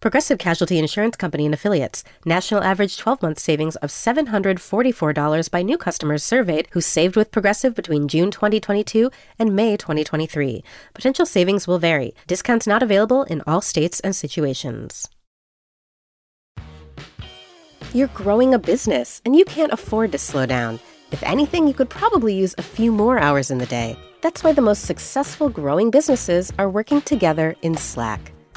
Progressive Casualty Insurance Company and Affiliates. National average 12 month savings of $744 by new customers surveyed who saved with Progressive between June 2022 and May 2023. Potential savings will vary. Discounts not available in all states and situations. You're growing a business and you can't afford to slow down. If anything, you could probably use a few more hours in the day. That's why the most successful growing businesses are working together in Slack.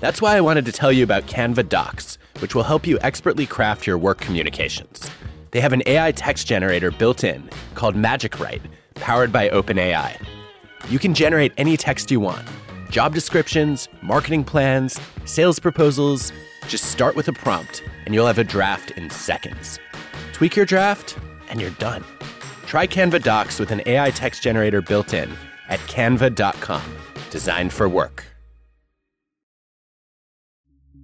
That's why I wanted to tell you about Canva Docs, which will help you expertly craft your work communications. They have an AI text generator built in called Magic Write, powered by OpenAI. You can generate any text you want job descriptions, marketing plans, sales proposals. Just start with a prompt, and you'll have a draft in seconds. Tweak your draft, and you're done. Try Canva Docs with an AI text generator built in at canva.com, designed for work.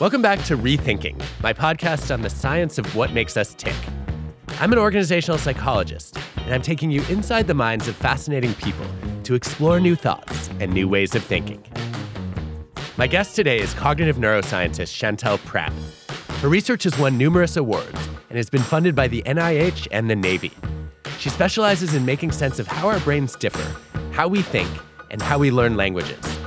Welcome back to Rethinking, my podcast on the science of what makes us tick. I'm an organizational psychologist, and I'm taking you inside the minds of fascinating people to explore new thoughts and new ways of thinking. My guest today is cognitive neuroscientist Chantel Prat. Her research has won numerous awards and has been funded by the NIH and the Navy. She specializes in making sense of how our brains differ, how we think, and how we learn languages.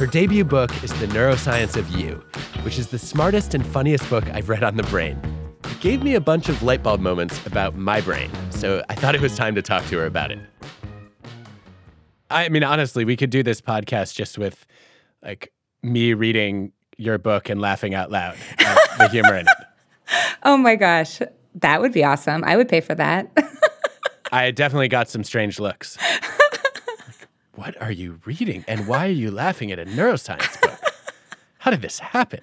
Her debut book is The Neuroscience of You, which is the smartest and funniest book I've read on the brain. It gave me a bunch of light bulb moments about my brain, so I thought it was time to talk to her about it. I mean, honestly, we could do this podcast just with like me reading your book and laughing out loud at the humor in it. Oh my gosh, that would be awesome. I would pay for that. I definitely got some strange looks. What are you reading? And why are you laughing at a neuroscience book? How did this happen?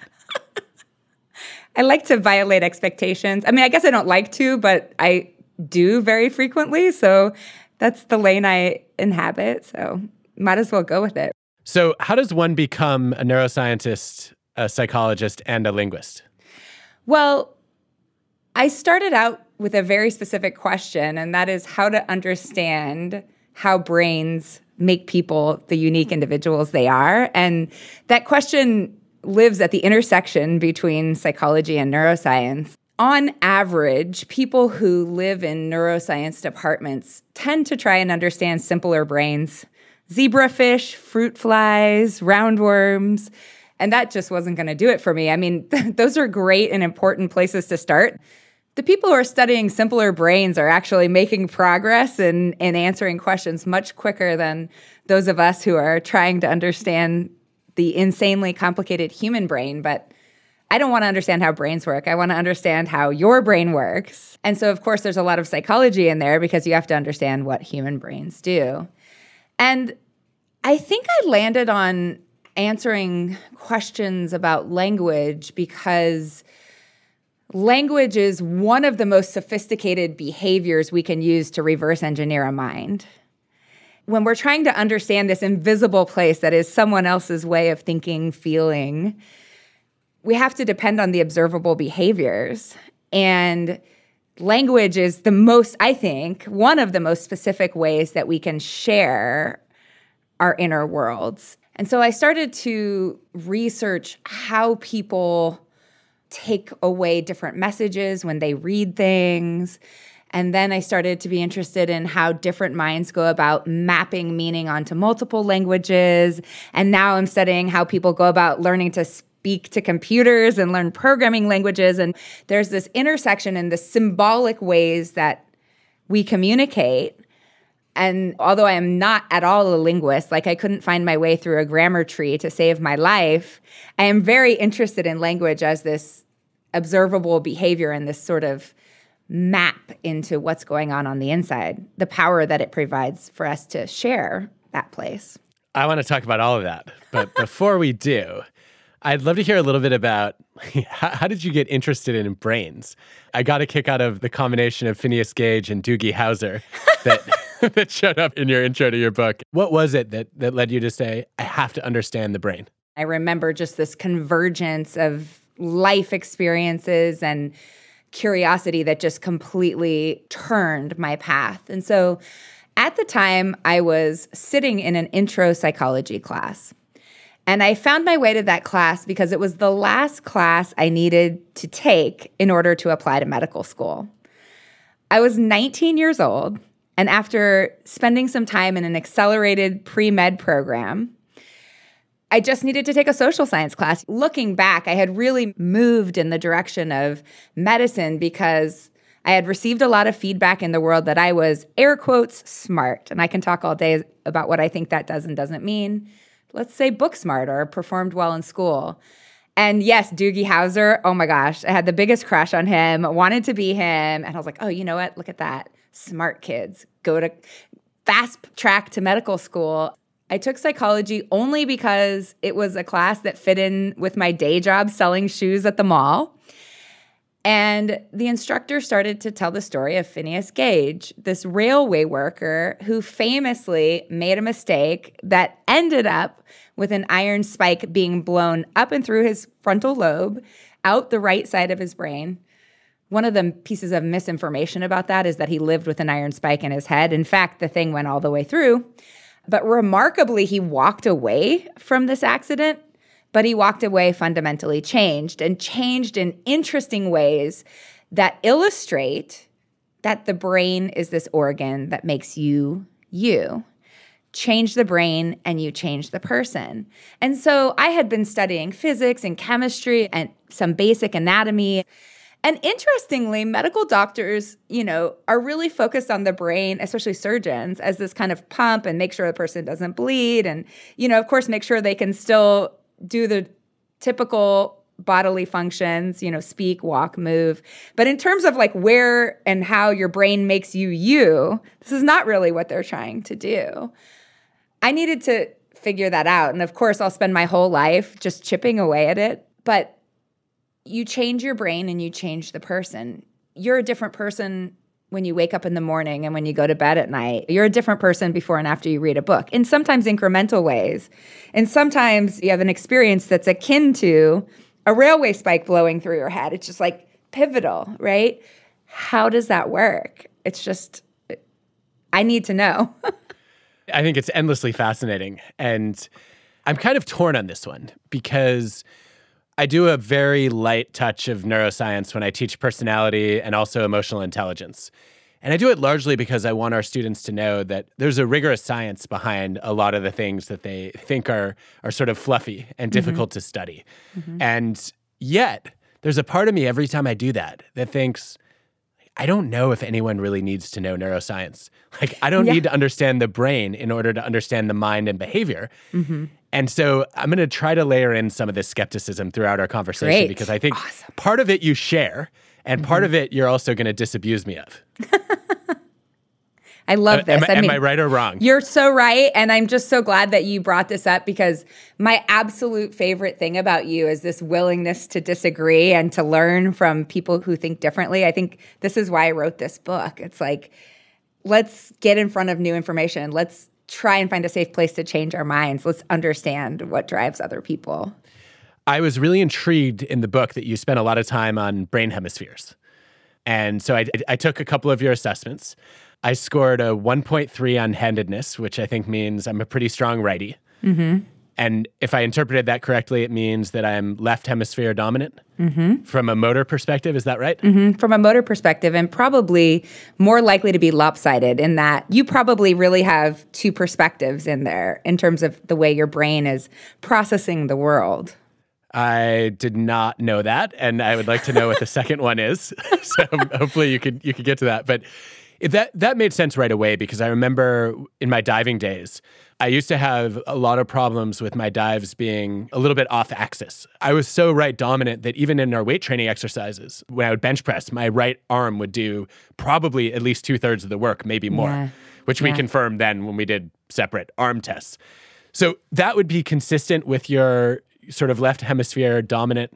I like to violate expectations. I mean, I guess I don't like to, but I do very frequently. So that's the lane I inhabit. So might as well go with it. So, how does one become a neuroscientist, a psychologist, and a linguist? Well, I started out with a very specific question, and that is how to understand how brains make people the unique hmm. individuals they are. And that question lives at the intersection between psychology and neuroscience. On average, people who live in neuroscience departments tend to try and understand simpler brains zebrafish, fruit flies, roundworms. And that just wasn't going to do it for me. I mean, those are great and important places to start the people who are studying simpler brains are actually making progress in, in answering questions much quicker than those of us who are trying to understand the insanely complicated human brain. But I don't want to understand how brains work. I want to understand how your brain works. And so, of course, there's a lot of psychology in there because you have to understand what human brains do. And I think I landed on answering questions about language because language is one of the most sophisticated behaviors we can use to reverse engineer a mind. When we're trying to understand this invisible place that is someone else's way of thinking, feeling, we have to depend on the observable behaviors. And language is the most, I think, one of the most specific ways that we can share our inner worlds. And so I started to research how people take away different messages when they read things. And then I started to be interested in how different minds go about mapping meaning onto multiple languages. And now I'm studying how people go about learning to speak to computers and learn programming languages. And there's this intersection in the symbolic ways that we communicate. And although I am not at all a linguist, like I couldn't find my way through a grammar tree to save my life, I am very interested in language as this observable behavior and this sort of map into what's going on on the inside, the power that it provides for us to share that place. I want to talk about all of that. But before we do, I'd love to hear a little bit about how, how, did you get interested in brains? I got a kick out of the combination of Phineas Gage and Doogie Howser that, that showed up in your intro to your book. What was it that, that led you to say, I have to understand the brain? I remember just this convergence of life experiences and curiosity that just completely turned my path. And so at the time, I was sitting in an intro psychology class. And I found my way to that class because it was the last class I needed to take in order to apply to medical school. I was 19 years old, and after spending some time in an accelerated pre med program, I just needed to take a social science class. Looking back, I had really moved in the direction of medicine because I had received a lot of feedback in the world that I was air quotes smart. And I can talk all day about what I think that does and doesn't mean. Let's say book smart or performed well in school. And yes, Doogie Howser, oh my gosh, I had the biggest crush on him, wanted to be him. And I was like, oh, you know what? Look at that. Smart kids. Go to fast track to medical school. I took psychology only because it was a class that fit in with my day job selling shoes at the mall. And the instructor started to tell the story of Phineas Gage, this railway worker who famously made a mistake that ended up with an iron spike being blown up and through his frontal lobe, out the right side of his brain. One of the pieces of misinformation about that is that he lived with an iron spike in his head. In fact, the thing went all the way through. But remarkably, he walked away from this accident, but he walked away fundamentally changed and changed in interesting ways that illustrate that the brain is this organ that makes you you. Change the brain and you change the person. And so I had been studying physics and chemistry and some basic anatomy. And interestingly, medical doctors, you know, are really focused on the brain, especially surgeons, as this kind of pump and make sure the person doesn't bleed. And, you know, of course, make sure they can still do the typical bodily functions, you know, speak, walk, move. But in terms of like where and how your brain makes you you, this is not really what they're trying to do. I needed to figure that out. And of course, I'll spend my whole life just chipping away at it. But you change your brain and you change the person. You're a different person when you wake up in the morning and when you go to bed at night. You're a different person before and after you read a book in sometimes incremental ways. And sometimes you have an experience that's akin to a railway spike blowing through your head. It's just like pivotal, right? How does that work? It's just, I need to know. I think it's endlessly fascinating. And I'm kind of torn on this one because I do a very light touch of neuroscience when I teach personality and also emotional intelligence. And I do it largely because I want our students to know that there's a rigorous science behind a lot of the things that they think are are sort of fluffy and mm-hmm. difficult mm-hmm. to study. Mm-hmm. And yet, there's a part of me every time I do that that thinks I don't know if anyone really needs to know neuroscience. Like I don't yeah. need to understand the brain in order to understand the mind and behavior. Mm-hmm. And so I'm going to try to layer in some of this skepticism throughout our conversation Great. because I think awesome. part of it you share and mm-hmm. part of it you're also going to disabuse me of. I love this. Am, I, I mean, am I right or wrong? You're so right. And I'm just so glad that you brought this up because my absolute favorite thing about you is this willingness to disagree and to learn from people who think differently. I think this is why I wrote this book. It's like, let's get in front of new information. Let's try and find a safe place to change our minds. Let's understand what drives other people. I was really intrigued in the book that you spent a lot of time on brain hemispheres. And so I, I took a couple of your assessments. I scored a 1.3 on handedness, which I think means I'm a pretty strong righty. Mm-hmm. And if I interpreted that correctly, it means that I'm left hemisphere dominant mm-hmm. from a motor perspective. Is that right? Mm-hmm. From a motor perspective, and probably more likely to be lopsided in that you probably really have two perspectives in there in terms of the way your brain is processing the world. I did not know that, and I would like to know what the second one is. so hopefully you could you could get to that. But that that made sense right away because I remember in my diving days, I used to have a lot of problems with my dives being a little bit off axis. I was so right dominant that even in our weight training exercises, when I would bench press, my right arm would do probably at least two thirds of the work, maybe more, yeah. which yeah. we confirmed then when we did separate arm tests. So that would be consistent with your sort of left hemisphere dominant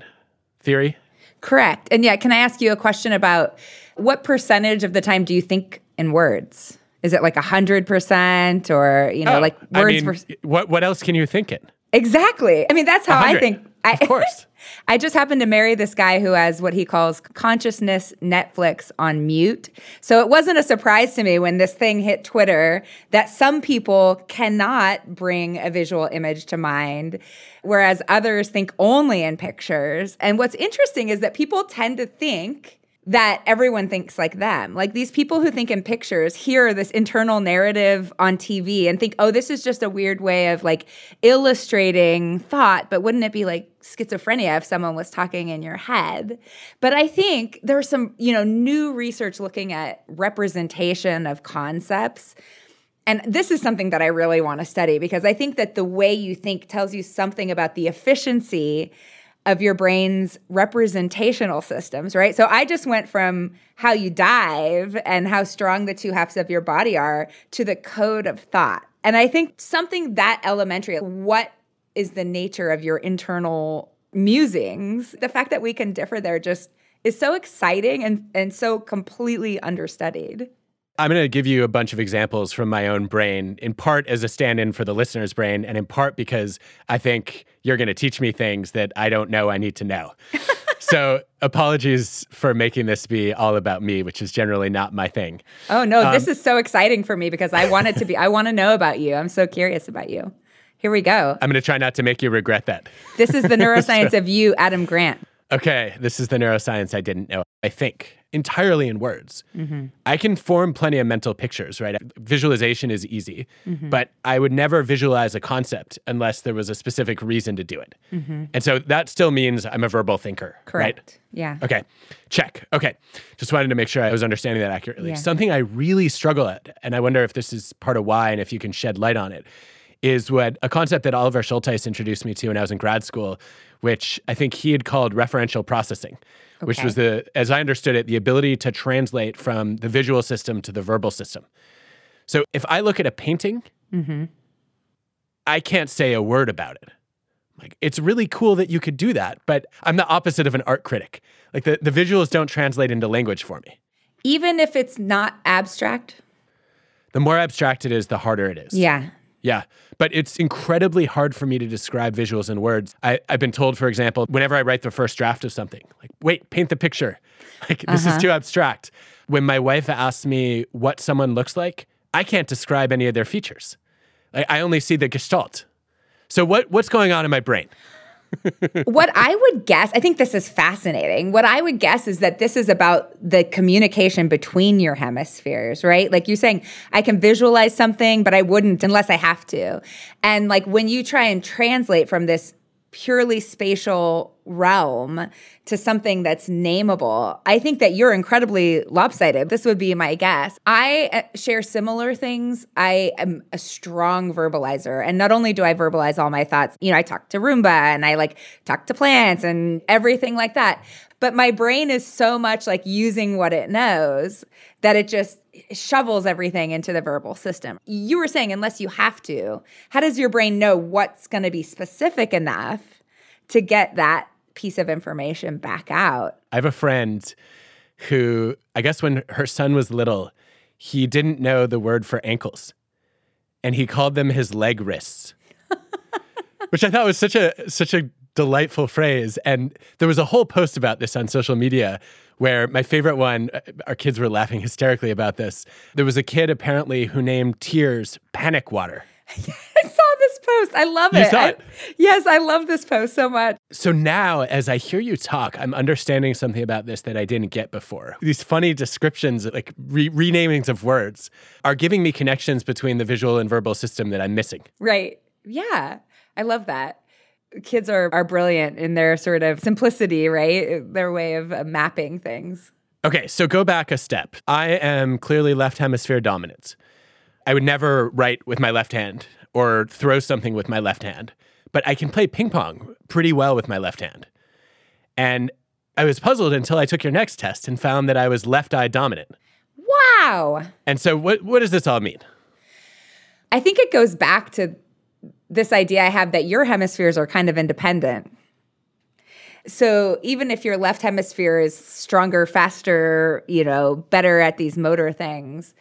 theory. Correct. And yeah, can I ask you a question about what percentage of the time do you think in words? Is it like a hundred percent or you know, oh, like words? I mean, what what else can you think it? Exactly. I mean, that's how 100. I think. I, of course. I just happened to marry this guy who has what he calls consciousness Netflix on mute. So it wasn't a surprise to me when this thing hit Twitter that some people cannot bring a visual image to mind, whereas others think only in pictures. And what's interesting is that people tend to think that everyone thinks like them. Like these people who think in pictures hear this internal narrative on TV and think, oh, this is just a weird way of like illustrating thought. But wouldn't it be like schizophrenia if someone was talking in your head? But I think there's some, you know, new research looking at representation of concepts. And this is something that I really want to study because I think that the way you think tells you something about the efficiency of your brain's representational systems, right? So I just went from how you dive and how strong the two halves of your body are to the code of thought. And I think something that elementary, what is the nature of your internal musings? The fact that we can differ there just is so exciting and, and so completely understudied. I'm going to give you a bunch of examples from my own brain, in part as a stand in for the listener's brain, and in part because I think you're going to teach me things that I don't know I need to know. so, apologies for making this be all about me, which is generally not my thing. Oh, no, um, this is so exciting for me because I want it to be, I want to know about you. I'm so curious about you. Here we go. I'm going to try not to make you regret that. This is the neuroscience so, of you, Adam Grant. Okay, this is the neuroscience I didn't know. I think entirely in words. Mm-hmm. I can form plenty of mental pictures, right? Visualization is easy, mm-hmm. but I would never visualize a concept unless there was a specific reason to do it. Mm-hmm. And so that still means I'm a verbal thinker, Correct. right? Yeah. Okay. Check. Okay. Just wanted to make sure I was understanding that accurately. Yeah. Something I really struggle at, and I wonder if this is part of why and if you can shed light on it, is what a concept that Oliver Schultheis introduced me to when I was in grad school, which I think he had called referential processing okay. which was the, as I understood it, the ability to translate from the visual system to the verbal system. So if I look at a painting, mm-hmm. I can't say a word about it. Like it's really cool that you could do that, but I'm the opposite of an art critic. Like the, the visuals don't translate into language for me. Even if it's not abstract? The more abstract it is, the harder it is. Yeah. Yeah. But it's incredibly hard for me to describe visuals in words. I, have been told, for example, whenever I write the first draft of something, like, wait, paint the picture. Like, this uh-huh. is too abstract. When my wife asks me what someone looks like, I can't describe any of their features. I, I only see the gestalt. So, what, what's going on in my brain? What I would guess, I think this is fascinating. What I would guess is that this is about the communication between your hemispheres, right? Like you're saying, I can visualize something, but I wouldn't unless I have to. And like when you try and translate from this purely spatial realm to something that's nameable. I think that you're incredibly lopsided. This would be my guess. I uh, share similar things. I am a strong verbalizer. And not only do I verbalize all my thoughts, you know, I talk to Roomba and I like talk to plants and everything like that. But my brain is so much like using what it knows that it just shovels everything into the verbal system. You were saying, unless you have to, how does your brain know what's going to be specific enough to get that piece of information back out? I have a friend who, I guess, when her son was little, he didn't know the word for ankles and he called them his leg wrists. which I thought was such a such a delightful phrase. And there was a whole post about this on social media where my favorite one, uh, our kids were laughing hysterically about this. There was a kid apparently who named tears panic water. I saw this post. I love You it. saw I- yes, I love this post so much. So now, as I hear you talk, I'm understanding something about this that I didn't get before. These funny descriptions, like re- renamings of words, are giving me connections between the visual and verbal system that I'm missing. Right. Yeah. I love that. Kids are, are brilliant in their sort of simplicity, right? Their way of uh, mapping things. Okay, so go back a step. I am clearly left hemisphere dominant. I would never write with my left hand or throw something with my left hand, but I can play ping pong pretty well with my left hand. And I was puzzled until I took your next test and found that I was left eye dominant. Wow. And so, what, what does this all mean? I think it goes back to this idea I have that your hemispheres are kind of independent. So even if your left hemisphere is stronger, faster, you know, better at these motor things,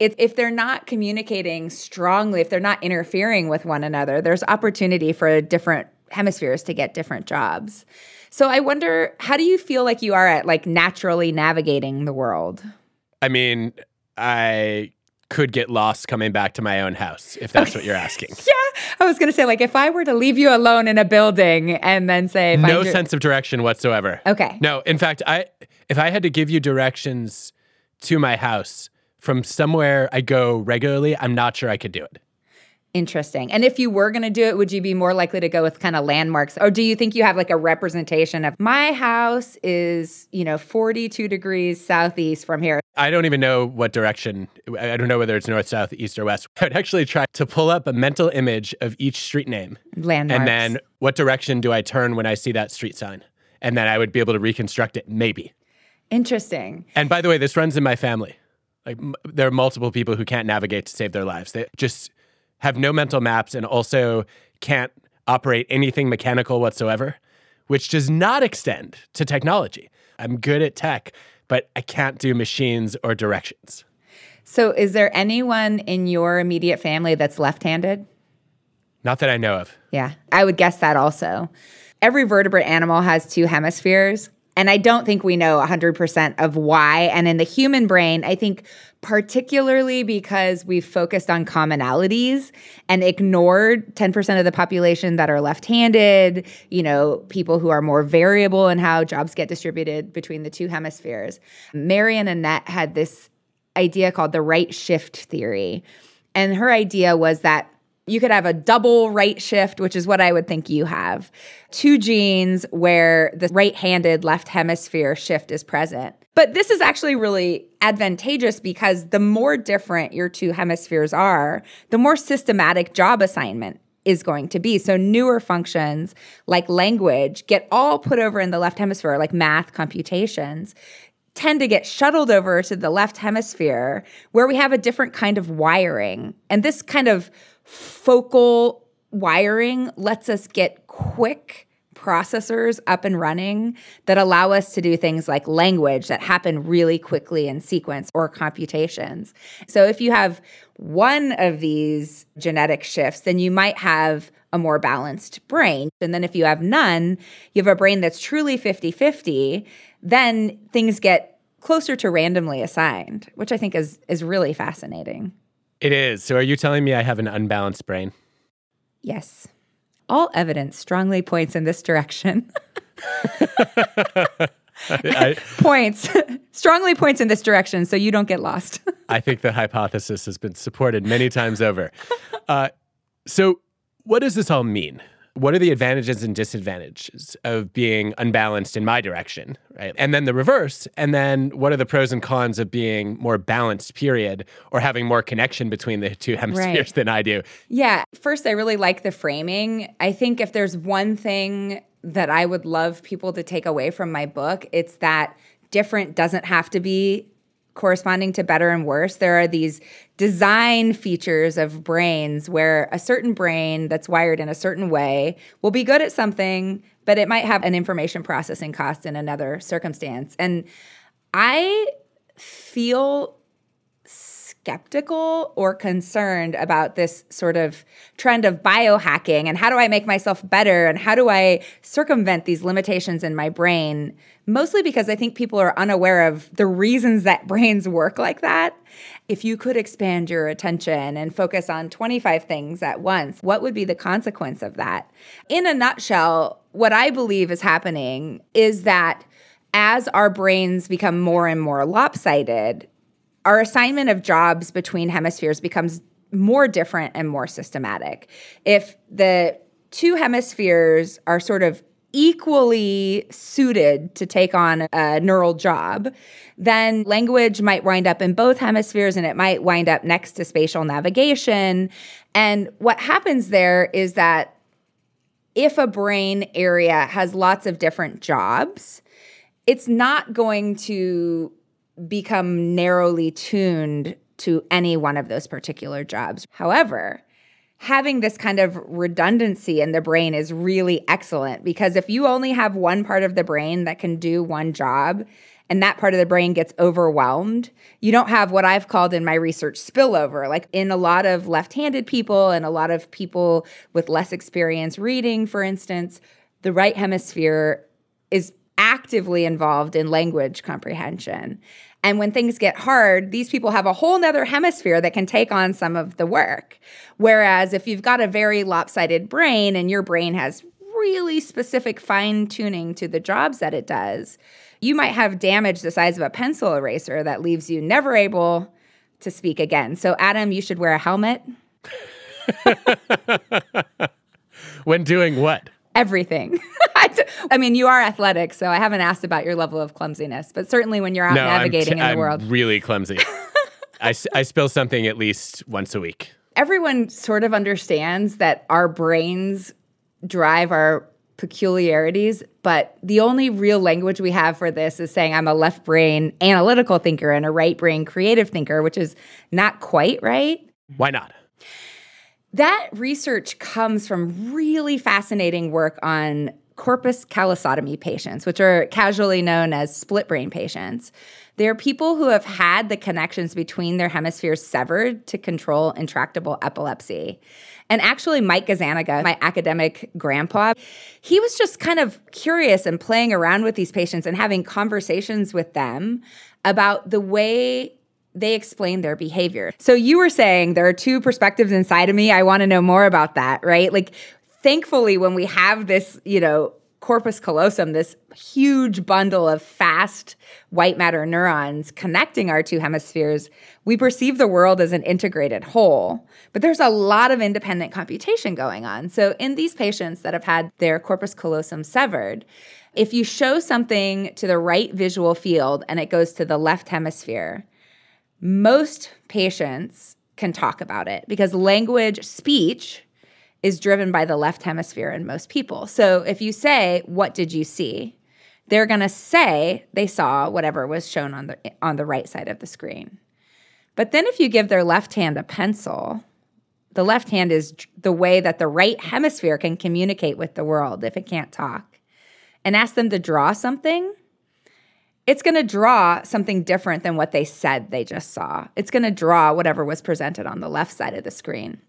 it, if they're not communicating strongly, if they're not interfering with one another, there's opportunity for different hemispheres to get different jobs. So I wonder, how do you feel like you are at like naturally navigating the world? I mean, I could get lost coming back to my own house if that's what you're asking. Yeah, I was gonna say like if I were to leave you alone in a building and then say no your- sense of direction whatsoever. Okay. No, in fact, I if I had to give you directions to my house from somewhere I go regularly, I'm not sure I could do it. Interesting. And if you were going to do it, would you be more likely to go with kind of landmarks? Or do you think you have like a representation of my house is, you know, 42 degrees southeast from here? I don't even know what direction. I don't know whether it's north, south, east, or west. I would actually try to pull up a mental image of each street name. Landmarks. And then what direction do I turn when I see that street sign? And then I would be able to reconstruct it, maybe. Interesting. And by the way, this runs in my family. Like m- there are multiple people who can't navigate to save their lives. They just have no mental maps and also can't operate anything mechanical whatsoever, which does not extend to technology. I'm good at tech, but I can't do machines or directions. So is there anyone in your immediate family that's left-handed? Not that I know of. Yeah, I would guess that also. Every vertebrate animal has two hemispheres. And I don't think we know 100% of why. And in the human brain, I think particularly because we've focused on commonalities and ignored 10% of the population that are left handed, you know, people who are more variable in how jobs get distributed between the two hemispheres. Marian Annett had this idea called the right shift theory. And her idea was that you could have a double right shift, which is what I would think you have. Two genes where the right handed left hemisphere shift is present. But this is actually really advantageous because the more different your two hemispheres are, the more systematic job assignment is going to be. So newer functions like language get all put over in the left hemisphere, like math, computations tend to get shuttled over to the left hemisphere where we have a different kind of wiring. And this kind of focal wiring lets us get quick processors up and running that allow us to do things like language that happen really quickly in sequence or computations. So if you have one of these genetic shifts, then you might have a more balanced brain. And then if you have none, you have a brain that's truly 50 50, then things get closer to randomly assigned, which I think is, is really fascinating. It is. So are you telling me I have an unbalanced brain? Yes. All evidence strongly points in this direction. I, points strongly points in this direction so you don't get lost. I think the hypothesis has been supported many times over. Uh, so, what does this all mean? What are the advantages and disadvantages of being unbalanced in my direction, right? And then the reverse. And then what are the pros and cons of being more balanced, period, or having more connection between the two hemispheres Right. than I do? Yeah. First, I really like the framing. I think if there's one thing that I would love people to take away from my book, it's that different doesn't have to be corresponding to better and worse. There are these design features of brains where a certain brain that's wired in a certain way will be good at something, but it might have an information processing cost in another circumstance. And I feel skeptical or concerned about this sort of trend of biohacking and how do I make myself better and how do I circumvent these limitations in my brain, mostly because I think people are unaware of the reasons that brains work like that. If you could expand your attention and focus on 25 things at once, what would be the consequence of that? In a nutshell, what I believe is happening is that as our brains become more and more lopsided, our assignment of jobs between hemispheres becomes more different and more systematic. If the two hemispheres are sort of equally suited to take on a neural job, then language might wind up in both hemispheres and it might wind up next to spatial navigation. And what happens there is that if a brain area has lots of different jobs, it's not going to become narrowly tuned to any one of those particular jobs. However, having this kind of redundancy in the brain is really excellent because if you only have one part of the brain that can do one job and that part of the brain gets overwhelmed, you don't have what I've called in my research spillover. Like in a lot of left handed people and a lot of people with less experience reading, for instance, the right hemisphere is actively involved in language comprehension. And when things get hard, these people have a whole nother hemisphere that can take on some of the work. Whereas if you've got a very lopsided brain and your brain has really specific fine tuning to the jobs that it does, you might have damage the size of a pencil eraser that leaves you never able to speak again. So, Adam, you should wear a helmet. when doing what? Everything. I mean, you are athletic, so I haven't asked about your level of clumsiness, but certainly when you're out no, navigating t- in the I'm world. really clumsy. I, I spill something at least once a week. Everyone sort of understands that our brains drive our peculiarities, but the only real language we have for this is saying I'm a left brain analytical thinker and a right brain creative thinker, which is not quite right. Why not? That research comes from really fascinating work on corpus callosotomy patients, which are casually known as split brain patients. They're people who have had the connections between their hemispheres severed to control intractable epilepsy. And actually, Mike Gazzaniga, my academic grandpa, he was just kind of curious and playing around with these patients and having conversations with them about the way they explain their behavior. So you were saying there are two perspectives inside of me. I want to know more about that, right? Like thankfully when we have this, you know, corpus callosum, this huge bundle of fast white matter neurons connecting our two hemispheres, we perceive the world as an integrated whole. But there's a lot of independent computation going on. So, in these patients that have had their corpus callosum severed, if you show something to the right visual field and it goes to the left hemisphere, most patients can talk about it because language, speech, is driven by the left hemisphere in most people. So if you say, "What did you see?" they're going to say they saw whatever was shown on the on the right side of the screen. But then if you give their left hand a pencil, the left hand is the way that the right hemisphere can communicate with the world if it can't talk. And ask them to draw something, it's going to draw something different than what they said they just saw. It's going to draw whatever was presented on the left side of the screen.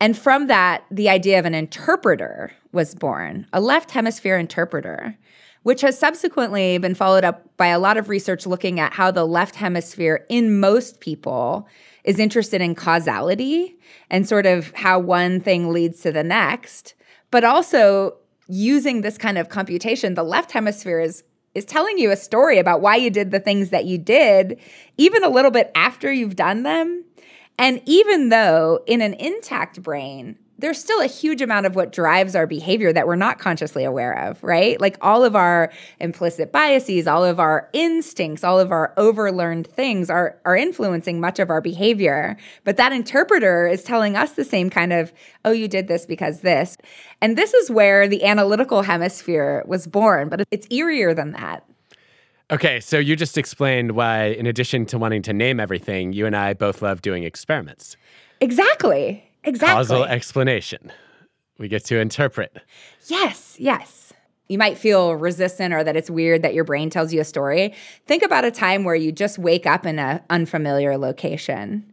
And from that, the idea of an interpreter was born, a left hemisphere interpreter, which has subsequently been followed up by a lot of research looking at how the left hemisphere in most people is interested in causality and sort of how one thing leads to the next, but also using this kind of computation, the left hemisphere is is telling you a story about why you did the things that you did, even a little bit after you've done them. And even though in an intact brain, there's still a huge amount of what drives our behavior that we're not consciously aware of, right? Like all of our implicit biases, all of our instincts, all of our overlearned things are, are influencing much of our behavior. But that interpreter is telling us the same kind of, oh, you did this because this. And this is where the analytical hemisphere was born, but it's eerier than that. Okay, so you just explained why, in addition to wanting to name everything, you and I both love doing experiments. Exactly. Exactly. Causal explanation. We get to interpret. Yes, yes. you might feel resistant or that it's weird that your brain tells you a story. Think about a time where you just wake up in an unfamiliar location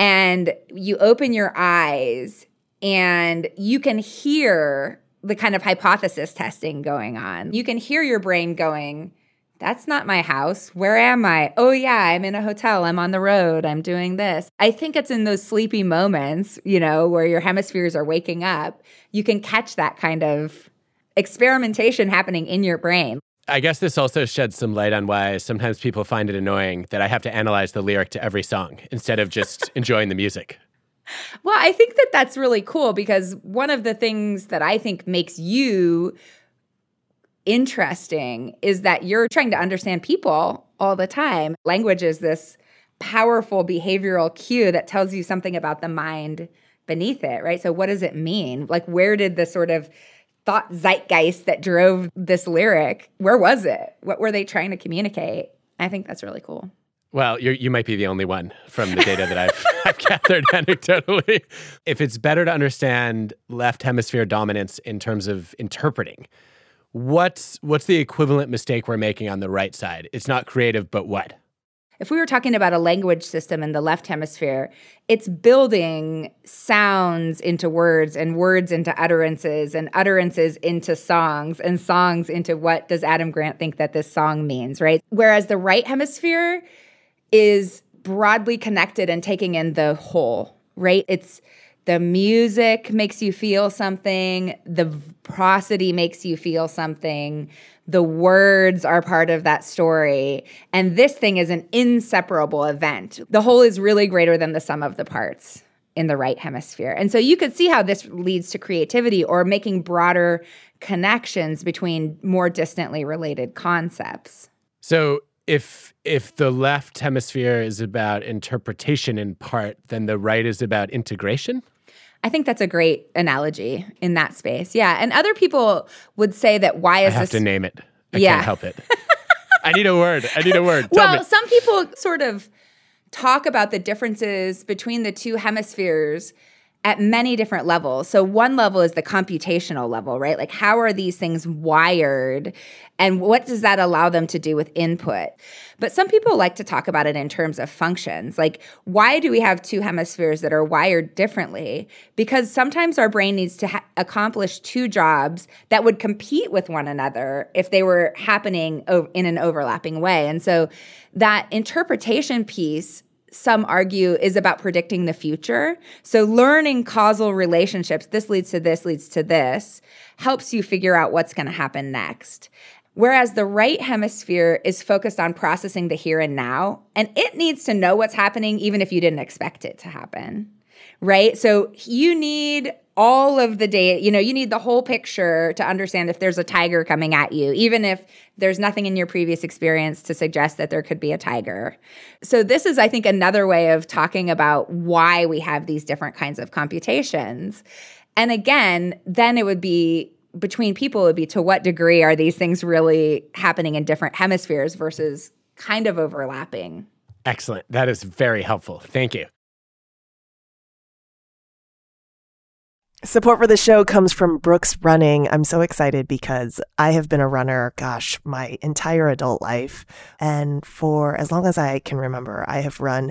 and you open your eyes and you can hear the kind of hypothesis testing going on. You can hear your brain going, that's not my house. Where am I? Oh, yeah, I'm in a hotel. I'm on the road. I'm doing this. I think it's in those sleepy moments, you know, where your hemispheres are waking up, you can catch that kind of experimentation happening in your brain. I guess this also sheds some light on why sometimes people find it annoying that I have to analyze the lyric to every song instead of just enjoying the music. Well, I think that that's really cool because one of the things that I think makes you interesting is that you're trying to understand people all the time. Language is this powerful behavioral cue that tells you something about the mind beneath it, right? So, what does it mean? Like, where did the sort of thought zeitgeist that drove this lyric, where was it? What were they trying to communicate? I think that's really cool. Well, you might be the only one from the data that I've, I've gathered anecdotally. If it's better to understand left hemisphere dominance in terms of interpreting, what's what's the equivalent mistake we're making on the right side? It's not creative, but what? If we were talking about a language system in the left hemisphere, it's building sounds into words and words into utterances and utterances into songs and songs into what does Adam Grant think that this song means, right? Whereas the right hemisphere is broadly connected and taking in the whole, right? It's the music makes you feel something, the prosody makes you feel something, the words are part of that story. And this thing is an inseparable event. The whole is really greater than the sum of the parts in the right hemisphere. And so you could see how this leads to creativity or making broader connections between more distantly related concepts. So if if the left hemisphere is about interpretation in part, then the right is about integration? I think that's a great analogy in that space. Yeah. And other people would say that why is I have this to name it. I Yeah. can't help it. I need a word. I need a word. Tell well, me. some people sort of talk about the differences between the two hemispheres at many different levels. So, one level is the computational level, right? Like, how are these things wired and what does that allow them to do with input? But some people like to talk about it in terms of functions. Like, why do we have two hemispheres that are wired differently? Because sometimes our brain needs to ha- accomplish two jobs that would compete with one another if they were happening o- in an overlapping way. And so, that interpretation piece some argue is about predicting the future. So, learning causal relationships, this leads to this, leads to this, helps you figure out what's going to happen next. Whereas the right hemisphere is focused on processing the here and now, and it needs to know what's happening even if you didn't expect it to happen. Right? So, you need all of the data, you know, you need the whole picture to understand if there's a tiger coming at you, even if there's nothing in your previous experience to suggest that there could be a tiger. So, this is, I think, another way of talking about why we have these different kinds of computations. And again, then it would be between people, would be to what degree are these things really happening in different hemispheres versus kind of overlapping? Excellent. That is very helpful. Thank you. Support for the show comes from Brooks Running. I'm so excited because I have been a runner, gosh, my entire adult life. And for as long as I can remember, I have run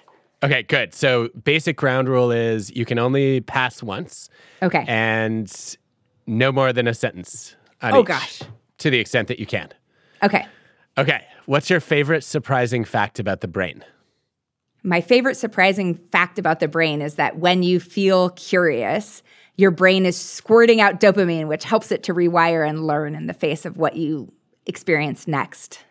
Okay, good. So, basic ground rule is you can only pass once Okay. and no more than a sentence. Oh, gosh. To the extent that you can. Okay. Okay. What's your favorite surprising fact about the brain? My favorite surprising fact about the brain is that when you feel curious, your brain is squirting out dopamine, which helps it to rewire and learn in the face of what you experience next.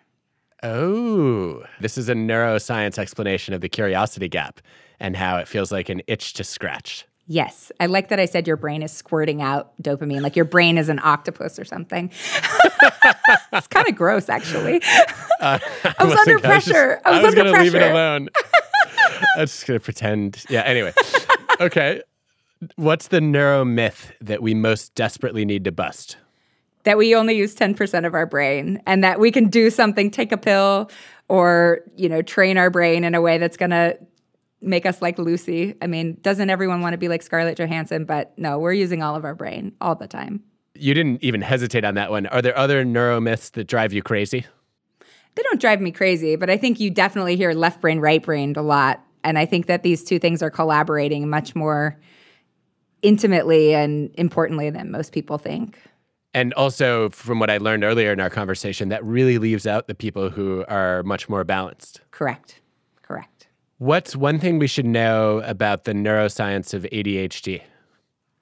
Oh, this is a neuroscience explanation of the curiosity gap and how it feels like an itch to scratch. Yes. I like that I said your brain is squirting out dopamine, like your brain is an octopus or something. it's kind of gross, actually. Uh, I was under pressure. I was, was under going to leave it alone. I'm just going to pretend. Yeah, anyway. Okay. What's the neuro myth that we most desperately need to bust? That we only use 10% of our brain and that we can do something, take a pill or, you know, train our brain in a way that's going to make us like Lucy. I mean, doesn't everyone want to be like Scarlett Johansson? But no, we're using all of our brain all the time. You didn't even hesitate on that one. Are there other neuromyths that drive you crazy? They don't drive me crazy, but I think you definitely hear left brain, right brain a lot. And I think that these two things are collaborating much more intimately and importantly than most people think. And also, from what I learned earlier in our conversation, that really leaves out the people who are much more balanced. Correct. Correct. What's one thing we should know about the neuroscience of ADHD?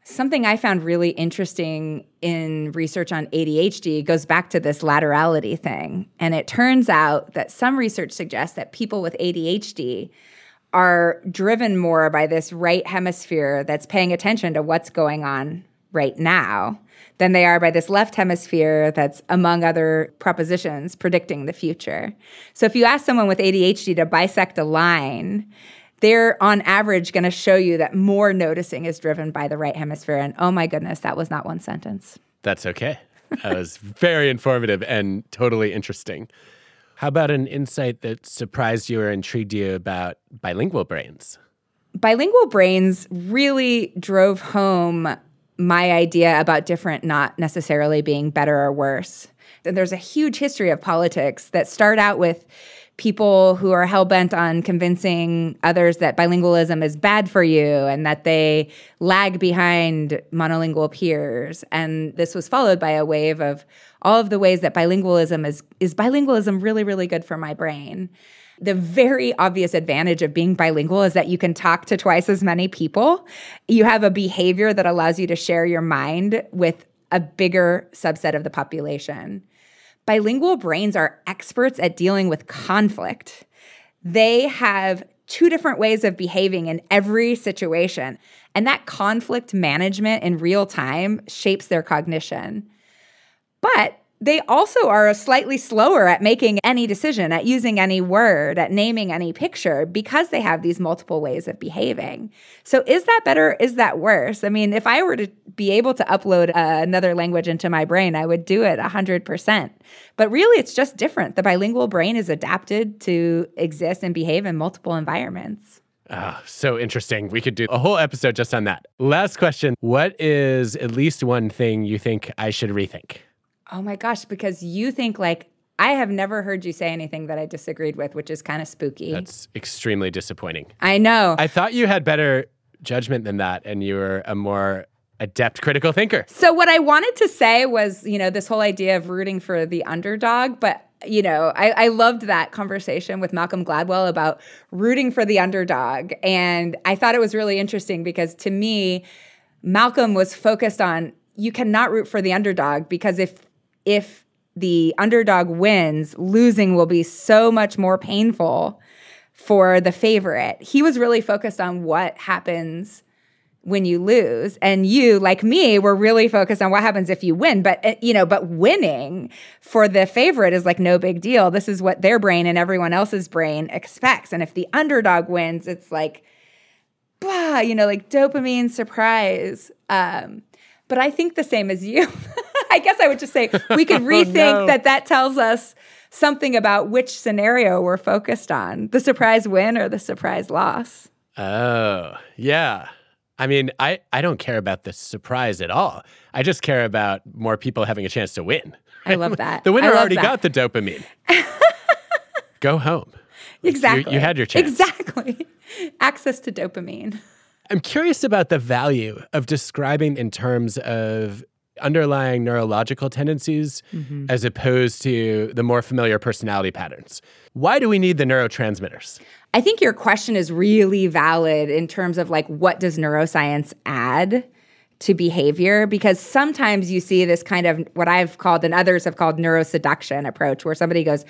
Something I found really interesting in research on ADHD goes back to this laterality thing. And it turns out that some research suggests that people with ADHD are driven more by this right hemisphere that's paying attention to what's going on right now than they are by this left hemisphere that's, among other propositions, predicting the future. So if you ask someone with ADHD to bisect a line, they're on average going to show you that more noticing is driven by the right hemisphere. And oh my goodness, that was not one sentence. That's okay. That was very informative and totally interesting. How about an insight that surprised you or intrigued you about bilingual brains? Bilingual brains really drove home my idea about different not necessarily being better or worse. And there's a huge history of politics that start out with people who are hell bent on convincing others that bilingualism is bad for you and that they lag behind monolingual peers. And this was followed by a wave of all of the ways that bilingualism is is bilingualism really, really good for my brain. The very obvious advantage of being bilingual is that you can talk to twice as many people. You have a behavior that allows you to share your mind with a bigger subset of the population. Bilingual brains are experts at dealing with conflict. They have two different ways of behaving in every situation. And that conflict management in real time shapes their cognition. But they also are slightly slower at making any decision, at using any word, at naming any picture because they have these multiple ways of behaving. So, is that better? Is that worse? I mean, if I were to be able to upload uh, another language into my brain, I would do it 100%. But really, it's just different. The bilingual brain is adapted to exist and behave in multiple environments. Oh, so interesting. We could do a whole episode just on that. Last question What is at least one thing you think I should rethink? Oh my gosh, because you think like I have never heard you say anything that I disagreed with, which is kind of spooky. That's extremely disappointing. I know. I thought you had better judgment than that and you were a more adept critical thinker. So what I wanted to say was, you know, this whole idea of rooting for the underdog, but you know, I, I loved that conversation with Malcolm Gladwell about rooting for the underdog. And I thought it was really interesting because to me, Malcolm was focused on you cannot root for the underdog because if if the underdog wins, losing will be so much more painful for the favorite. He was really focused on what happens when you lose. And you like me were really focused on what happens if you win. But eh, you know but winning for the favorite is like no big deal. This is what their brain and everyone else's brain expects. And if the underdog wins it's like blah you know like dopamine surprise. Um but i think the same as you I guess I would just say we could oh, rethink oh, no. that that tells us something about which scenario we're focused on the surprise win or the surprise loss. Oh, yeah. I mean, I, I don't care about the surprise at all. I just care about more people having a chance to win. I love that. the winner already that. got the dopamine. Go home. Exactly. You, you, had your chance. Exactly. Access to dopamine. I'm curious about the value of describing in terms of underlying neurological tendencies mm-hmm. as opposed to the more familiar personality patterns. Why do we need the neurotransmitters? I think your question is really valid in terms of like what does neuroscience add to behavior because sometimes you see this kind of what I've called and others have called neuroseduction approach where somebody goes,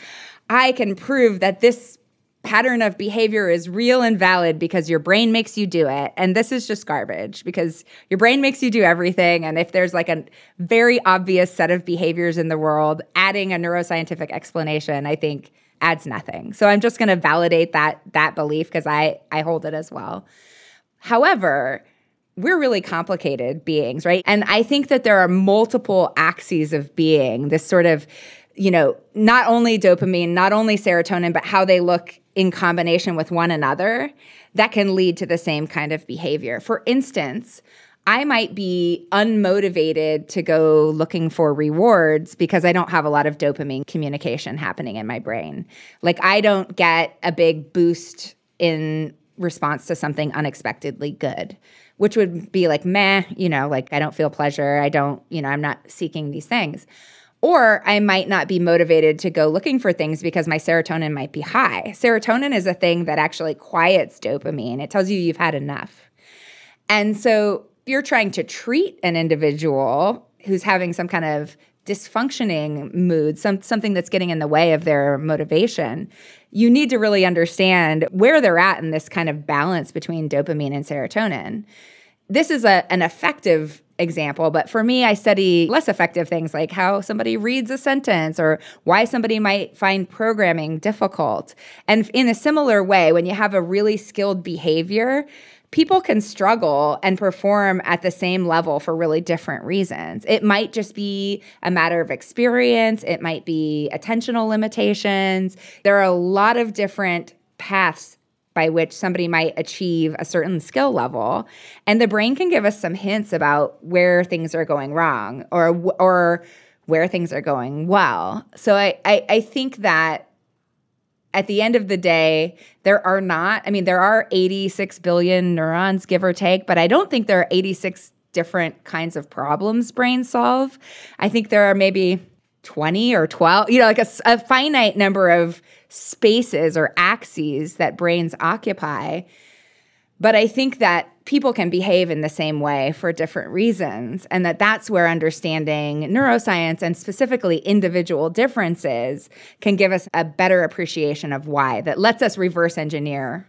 I can prove that this pattern of behavior is real and valid because your brain makes you do it. And this is just garbage because your brain makes you do everything. And if there's like a very obvious set of behaviors in the world, adding a neuroscientific explanation, I think adds nothing. So I'm just going to validate that that belief because I I hold it as well. However, we're really complicated beings, right? And I think that there are multiple axes of being, this sort of, you know, not only dopamine, not only serotonin, but how they look in combination with one another that can lead to the same kind of behavior. For instance, I might be unmotivated to go looking for rewards because I don't have a lot of dopamine communication happening in my brain. Like, I don't get a big boost in response to something unexpectedly good, which would be like, meh, you know, like I don't feel pleasure. I don't, you know, I'm not seeking these things. Or I might not be motivated to go looking for things because my serotonin might be high. Serotonin is a thing that actually quiets dopamine, it tells you you've had enough. And so if you're trying to treat an individual who's having some kind of dysfunctioning mood, some, something that's getting in the way of their motivation, you need to really understand where they're at in this kind of balance between dopamine and serotonin. This is a, an effective example, but for me, I study less effective things like how somebody reads a sentence or why somebody might find programming difficult. And in a similar way, when you have a really skilled behavior, people can struggle and perform at the same level for really different reasons. It might just be a matter of experience, it might be attentional limitations. There are a lot of different paths by which somebody might achieve a certain skill level and the brain can give us some hints about where things are going wrong or or where things are going well so i i, I think that at the end of the day, there are not, I mean, there are 86 billion neurons, give or take, but I don't think there are 86 different kinds of problems brains solve. I think there are maybe 20 or 12, you know, like a, a finite number of spaces or axes that brains occupy. But I think that people can behave in the same way for different reasons and that that's where understanding neuroscience and specifically individual differences can give us a better appreciation of why that lets us reverse engineer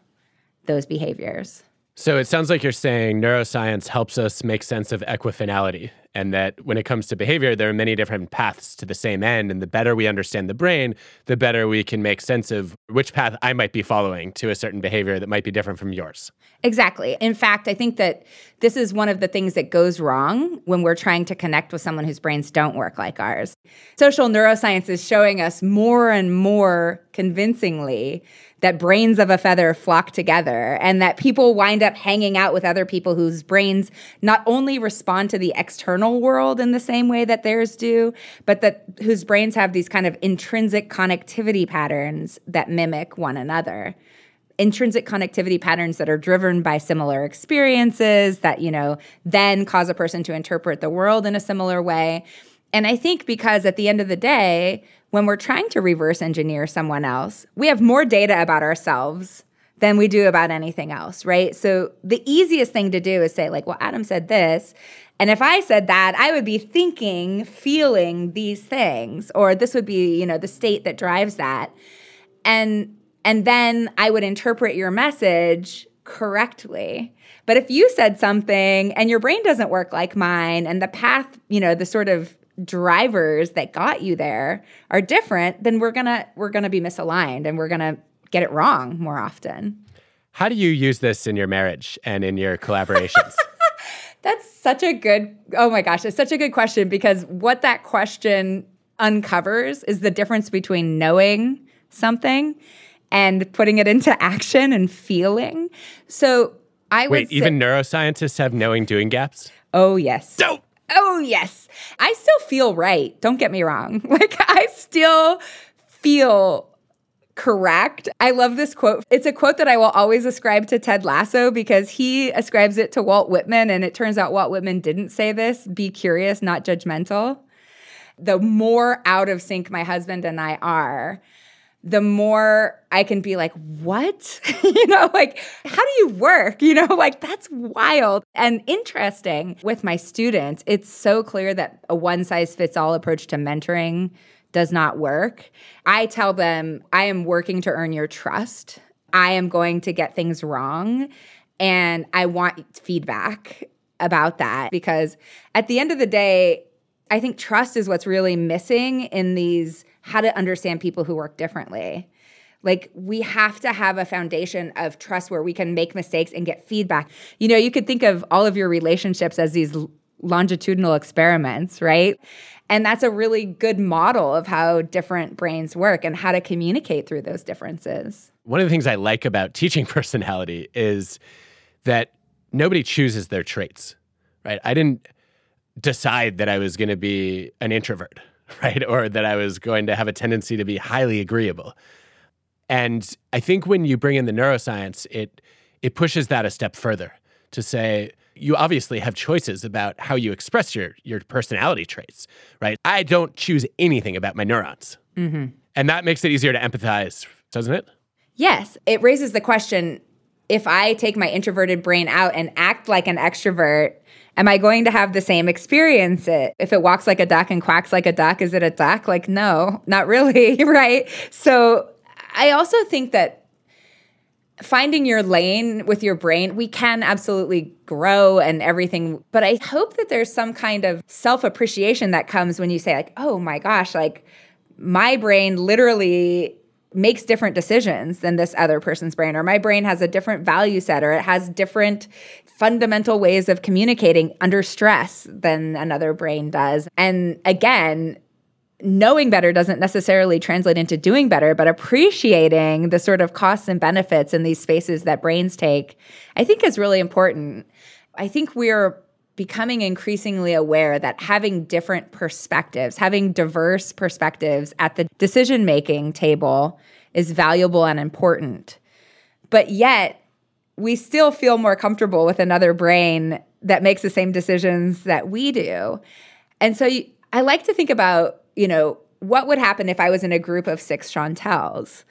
those behaviors. So it sounds like you're saying neuroscience helps us make sense of equifinality and that when it comes to behavior, there are many different paths to the same end. And the better we understand the brain, the better we can make sense of which path I might be following to a certain behavior that might be different from yours. Exactly. In fact, I think that this is one of the things that goes wrong when we're trying to connect with someone whose brains don't work like ours. Social neuroscience is showing us more and more convincingly that brains of a feather flock together and that people wind up hanging out with other people whose brains not only respond to the external world in the same way that theirs do, but that whose brains have these kind of intrinsic connectivity patterns that mimic one another intrinsic connectivity patterns that are driven by similar experiences that, you know, then cause a person to interpret the world in a similar way. And I think because at the end of the day, when we're trying to reverse engineer someone else, we have more data about ourselves than we do about anything else, right? So the easiest thing to do is say, like, well, Adam said this. And if I said that, I would be thinking, feeling these things, or this would be, you know, the state that drives that. And and then I would interpret your message correctly. But if you said something and your brain doesn't work like mine and the path, you know, the sort of drivers that got you there are different, then we're to we're to be misaligned and we're to get it wrong more often. How do you use this in your marriage and in your collaborations? That's such a good Oh my gosh, it's such a good question because what that question uncovers is the difference between knowing something and putting it into action and feeling. So I wait. even neuroscientists have knowing doing gaps. Oh yes. Dope. Oh yes. I still feel right. Don't get me wrong. Like I still feel correct. I love this quote. It's a quote that I will always ascribe to Ted Lasso because he ascribes it to Walt Whitman. And it turns out Walt Whitman didn't say this be curious, not judgmental. The more out of sync my husband and I are, the more I can be like, what? you know, like, how do you work? You know, like, that's wild and interesting with my students. It's so clear that a one size fits all approach to mentoring does not work. I tell them, I am working to earn your trust. I am going to get things wrong. And I want feedback about that because at the end of the day, I think trust is what's really missing in these how to understand people who work differently. Like we have to have a foundation of trust where we can make mistakes and get feedback. You know, you could think of all of your relationships as these longitudinal experiments, right? And that's a really good model of how different brains work and how to communicate through those differences. One of the things I like about teaching personality is that nobody chooses their traits, right? I didn't decide that I was going to be an introvert, right? Or that I was going to have a tendency to be highly agreeable. And I think when you bring in the neuroscience, it it pushes that a step further to say you obviously have choices about how you express your your personality traits, right? I don't choose anything about my neurons, mm-hmm. and that makes it easier to empathize, doesn't it? Yes, it raises the question: if I take my introverted brain out and act like an extrovert, am I going to have the same experience? It if it walks like a duck and quacks like a duck, is it a duck? Like no, not really, right? So I also think that finding your lane with your brain, we can absolutely grow and everything. But I hope that there's some kind of self appreciation that comes when you say, like, oh my gosh, like my brain literally makes different decisions than this other person's brain, or my brain has a different value set, or it has different fundamental ways of communicating under stress than another brain does. And again, knowing better doesn't necessarily translate into doing better, but appreciating the sort of costs and benefits in these spaces that brains take, I think is really important. I think we're becoming increasingly aware that having different perspectives, having diverse perspectives at the decision making table is valuable and important. But yet, we still feel more comfortable with another brain that makes the same decisions that we do. And so I like to think about you know, what would happen if I was in a group of six Chantels?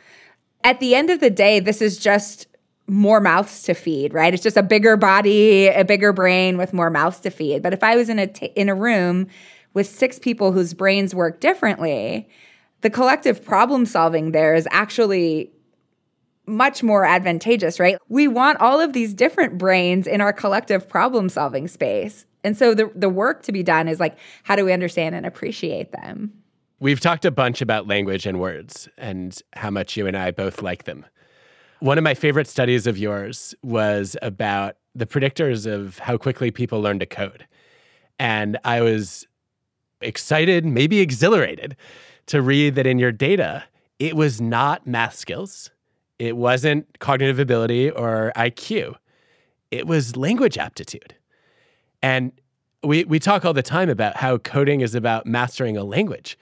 At the end of the day, this is just more mouths to feed, right? It's just a bigger body, a bigger brain with more mouths to feed. But if I was in a t- in a room with six people whose brains work differently, the collective problem solving there is actually much more advantageous, right? We want all of these different brains in our collective problem solving space. And so the the work to be done is like how do we understand and appreciate them? We've talked a bunch about language and words and how much you and I both like them. One of my favorite studies of yours was about the predictors of how quickly people learn to code. And I was excited, maybe exhilarated to read that in your data, it was not math skills, it wasn't cognitive ability or IQ, it was language aptitude. And we, we talk all the time about how coding is about mastering a language.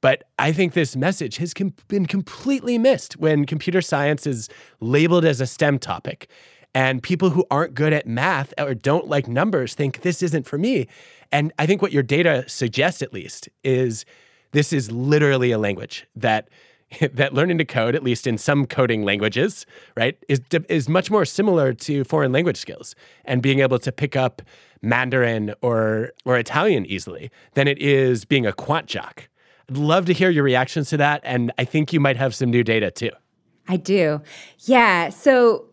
But I think this message has com- been completely missed when computer science is labeled as a STEM topic. And people who aren't good at math or don't like numbers think this isn't for me. And I think what your data suggests, at least, is this is literally a language that that learning to code, at least in some coding languages, right, is is much more similar to foreign language skills and being able to pick up Mandarin or or Italian easily than it is being a quant jock. Love to hear your reactions to that, and I think you might have some new data too. I do, yeah. So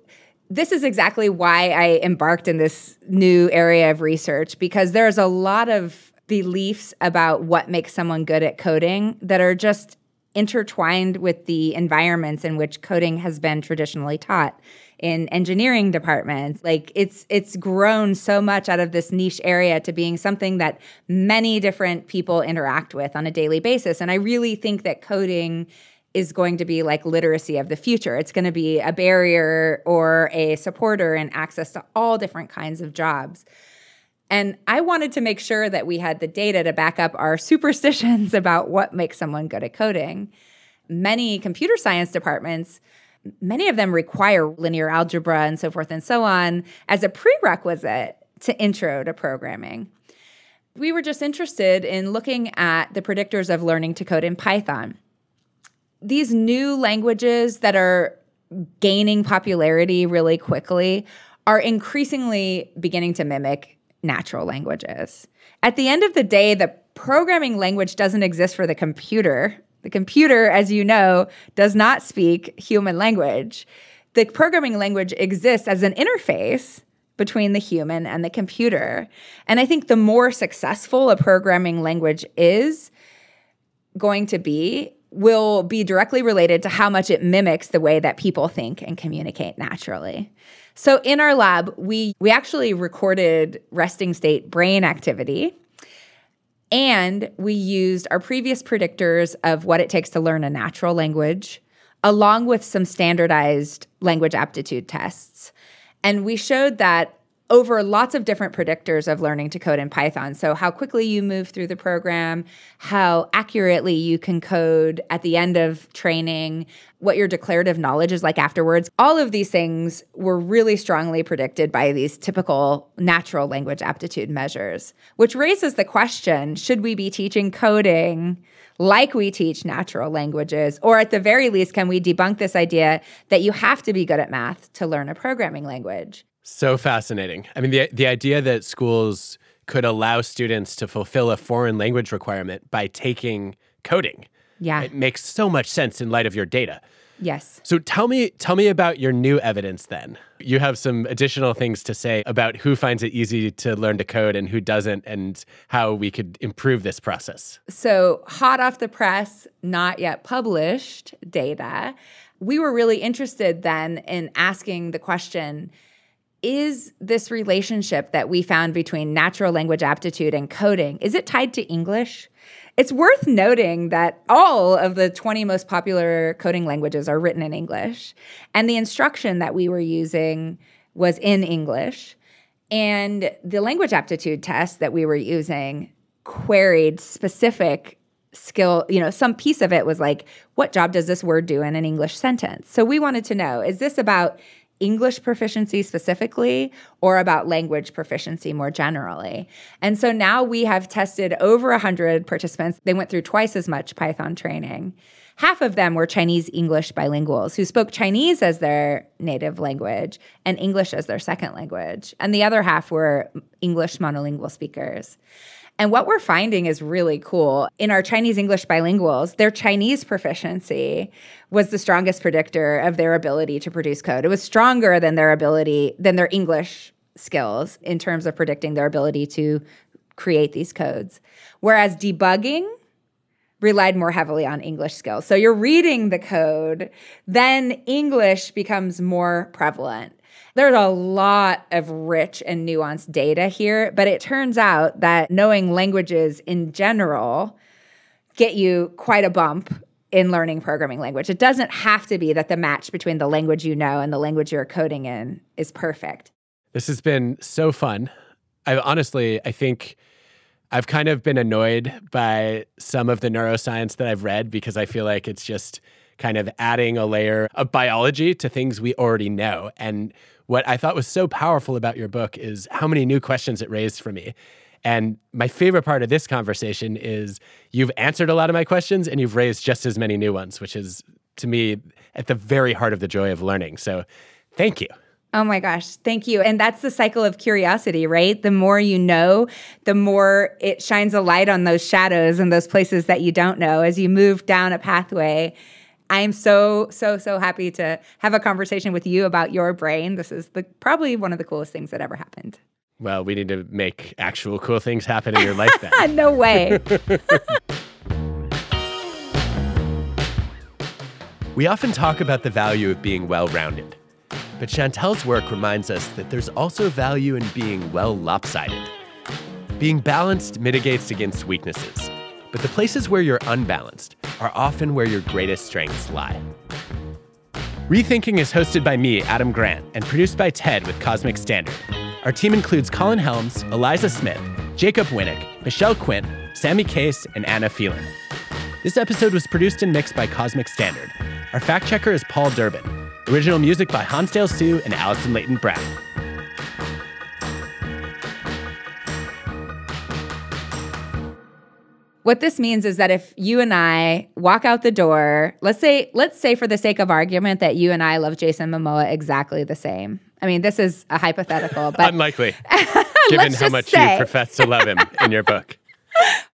this is exactly why I embarked in this new area of research because there's a lot of beliefs about what makes someone good at coding that are just intertwined with the environments in which coding has been traditionally taught in engineering departments. Like it's it's grown so much out of this niche area to being something that many different people interact with on a daily basis. And i really think that coding is going to be like literacy of the future. It's going to be a barrier or a supporter and access to all different kinds of jobs and I wanted to make sure that we had the data to back up our superstitions about what makes someone good at coding. Many computer science departments, many of them require linear algebra and so forth and so on as a prerequisite to intro to programming. We were just interested in looking at the predictors of learning to code in Python. These new languages that are gaining popularity really quickly are increasingly beginning to mimic natural languages. At the end of the day, the programming language doesn't exist for the computer. The computer, as you know, does not speak human language. The programming language exists as an interface between the human and the computer. And I think the more successful a programming language is going to be, will be directly related to how much it mimics the way that people think and communicate naturally. So in our lab, we we actually recorded resting state brain activity and we used our previous predictors of what it takes to learn a natural language along with some standardized language aptitude tests. And we showed that over lots of different predictors of learning to code in Python. So, how quickly you move through the program, how accurately you can code at the end of training, what your declarative knowledge is like afterwards. All of these things were really strongly predicted by these typical natural language aptitude measures, which raises the question should we be teaching coding? like we teach natural languages? Or at the very least, can we debunk this idea that you have to be good at math to learn a programming language? So fascinating. I mean, the, the idea that schools could allow students to fulfill a foreign language requirement by taking coding. Yeah. It makes so much sense in light of your data. Yes. So tell me tell me about your new evidence then. You have some additional things to say about who finds it easy to learn to code and who doesn't and how we could improve this process. So, hot off the press, not yet published data. We were really interested then in asking the question is this relationship that we found between natural language aptitude and coding is it tied to english? It's worth noting that all of the 20 most popular coding languages are written in english and the instruction that we were using was in english and the language aptitude test that we were using queried specific skill you know some piece of it was like what job does this word do in an english sentence? So we wanted to know is this about English proficiency specifically or about language proficiency more generally. And so now we have tested over 100 participants. They went through twice as much Python training. Half of them were Chinese English bilinguals who spoke Chinese as their native language and English as their second language. And the other half were English monolingual speakers. And what we're finding is really cool. In our Chinese English bilinguals, their Chinese proficiency was the strongest predictor of their ability to produce code. It was stronger than their ability, than their English skills in terms of predicting their ability to create these codes. Whereas debugging relied more heavily on English skills. So you're reading the code, then English becomes more prevalent. There's a lot of rich and nuanced data here, but it turns out that knowing languages in general get you quite a bump in learning programming language. It doesn't have to be that the match between the language you know and the language you're coding in is perfect. This has been so fun. I honestly, I think I've kind of been annoyed by some of the neuroscience that I've read because I feel like it's just kind of adding a layer of biology to things we already know. And what I thought was so powerful about your book is how many new questions it raised for me. And my favorite part of this conversation is you've answered a lot of my questions and you've raised just as many new ones, which is to me at the very heart of the joy of learning. So thank you. Oh my gosh, thank you. And that's the cycle of curiosity, right? The more you know, the more it shines a light on those shadows and those places that you don't know as you move down a pathway I'm so so so happy to have a conversation with you about your brain. This is the probably one of the coolest things that ever happened. Well, we need to make actual cool things happen in your life then. no way. we often talk about the value of being well-rounded. But Chantel's work reminds us that there's also value in being well lopsided. Being balanced mitigates against weaknesses, but the places where you're unbalanced are often where your greatest strengths lie. Rethinking is hosted by me, Adam Grant, and produced by TED with Cosmic Standard. Our team includes Colin Helms, Eliza Smith, Jacob Winik, Michelle Quint, Sammy Case, and Anna Phelan. This episode was produced and mixed by Cosmic Standard. Our fact checker is Paul Durbin. Original music by Hansdale Hsu and Allison Leyton Brown. What this means is that if you and I walk out the door, let's say let's say for the sake of argument that you and I love Jason Momoa exactly the same. I mean, this is a hypothetical, but unlikely given how much say. you profess to love him in your book.